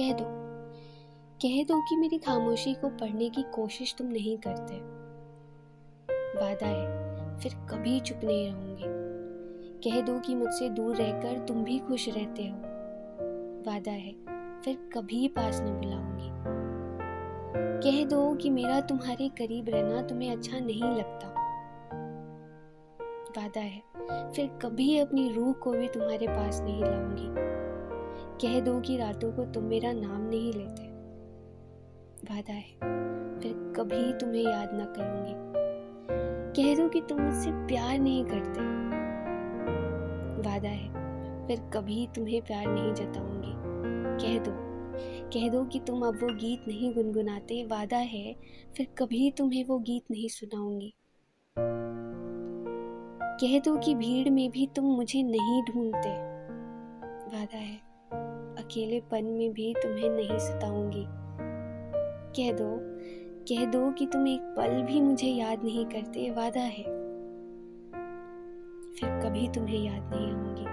कह दो। कह दो कि मेरी खामोशी को पढ़ने की कोशिश तुम नहीं करते। वादा है, फिर कभी चुप नहीं रहूँगी। कह दो कि मुझसे दूर रहकर तुम भी खुश रहते हो। वादा है, फिर कभी पास न बुलाऊँगी कह दो कि मेरा तुम्हारे करीब रहना तुम्हें अच्छा नहीं लगता। वादा है, फिर कभी अपनी रूह को भी तुम्हारे पास नहीं लाऊँगी कह दो कि रातों को तुम मेरा नाम नहीं लेते। वादा है, फिर कभी तुम्हें याद ना करूँगी। कह दो कि तुम मुझसे प्यार नहीं करते। वादा है, फिर कभी तुम्हें प्यार नहीं जताऊँगी। कह दो कह दो कि तुम अब वो गीत नहीं गुनगुनाते। वादा है, फिर कभी तुम्हें वो गीत नहीं सुनाऊँगी। कह दो कि भीड़ में भी तुम मुझे नहीं ढूंढते। वादा है अकेलेपन में भी तुम्हें नहीं सताऊँगी। कह दो कह दो कि तुम एक पल भी मुझे याद नहीं करते, वादा है। फिर कभी तुम्हें याद नहीं आऊँगी।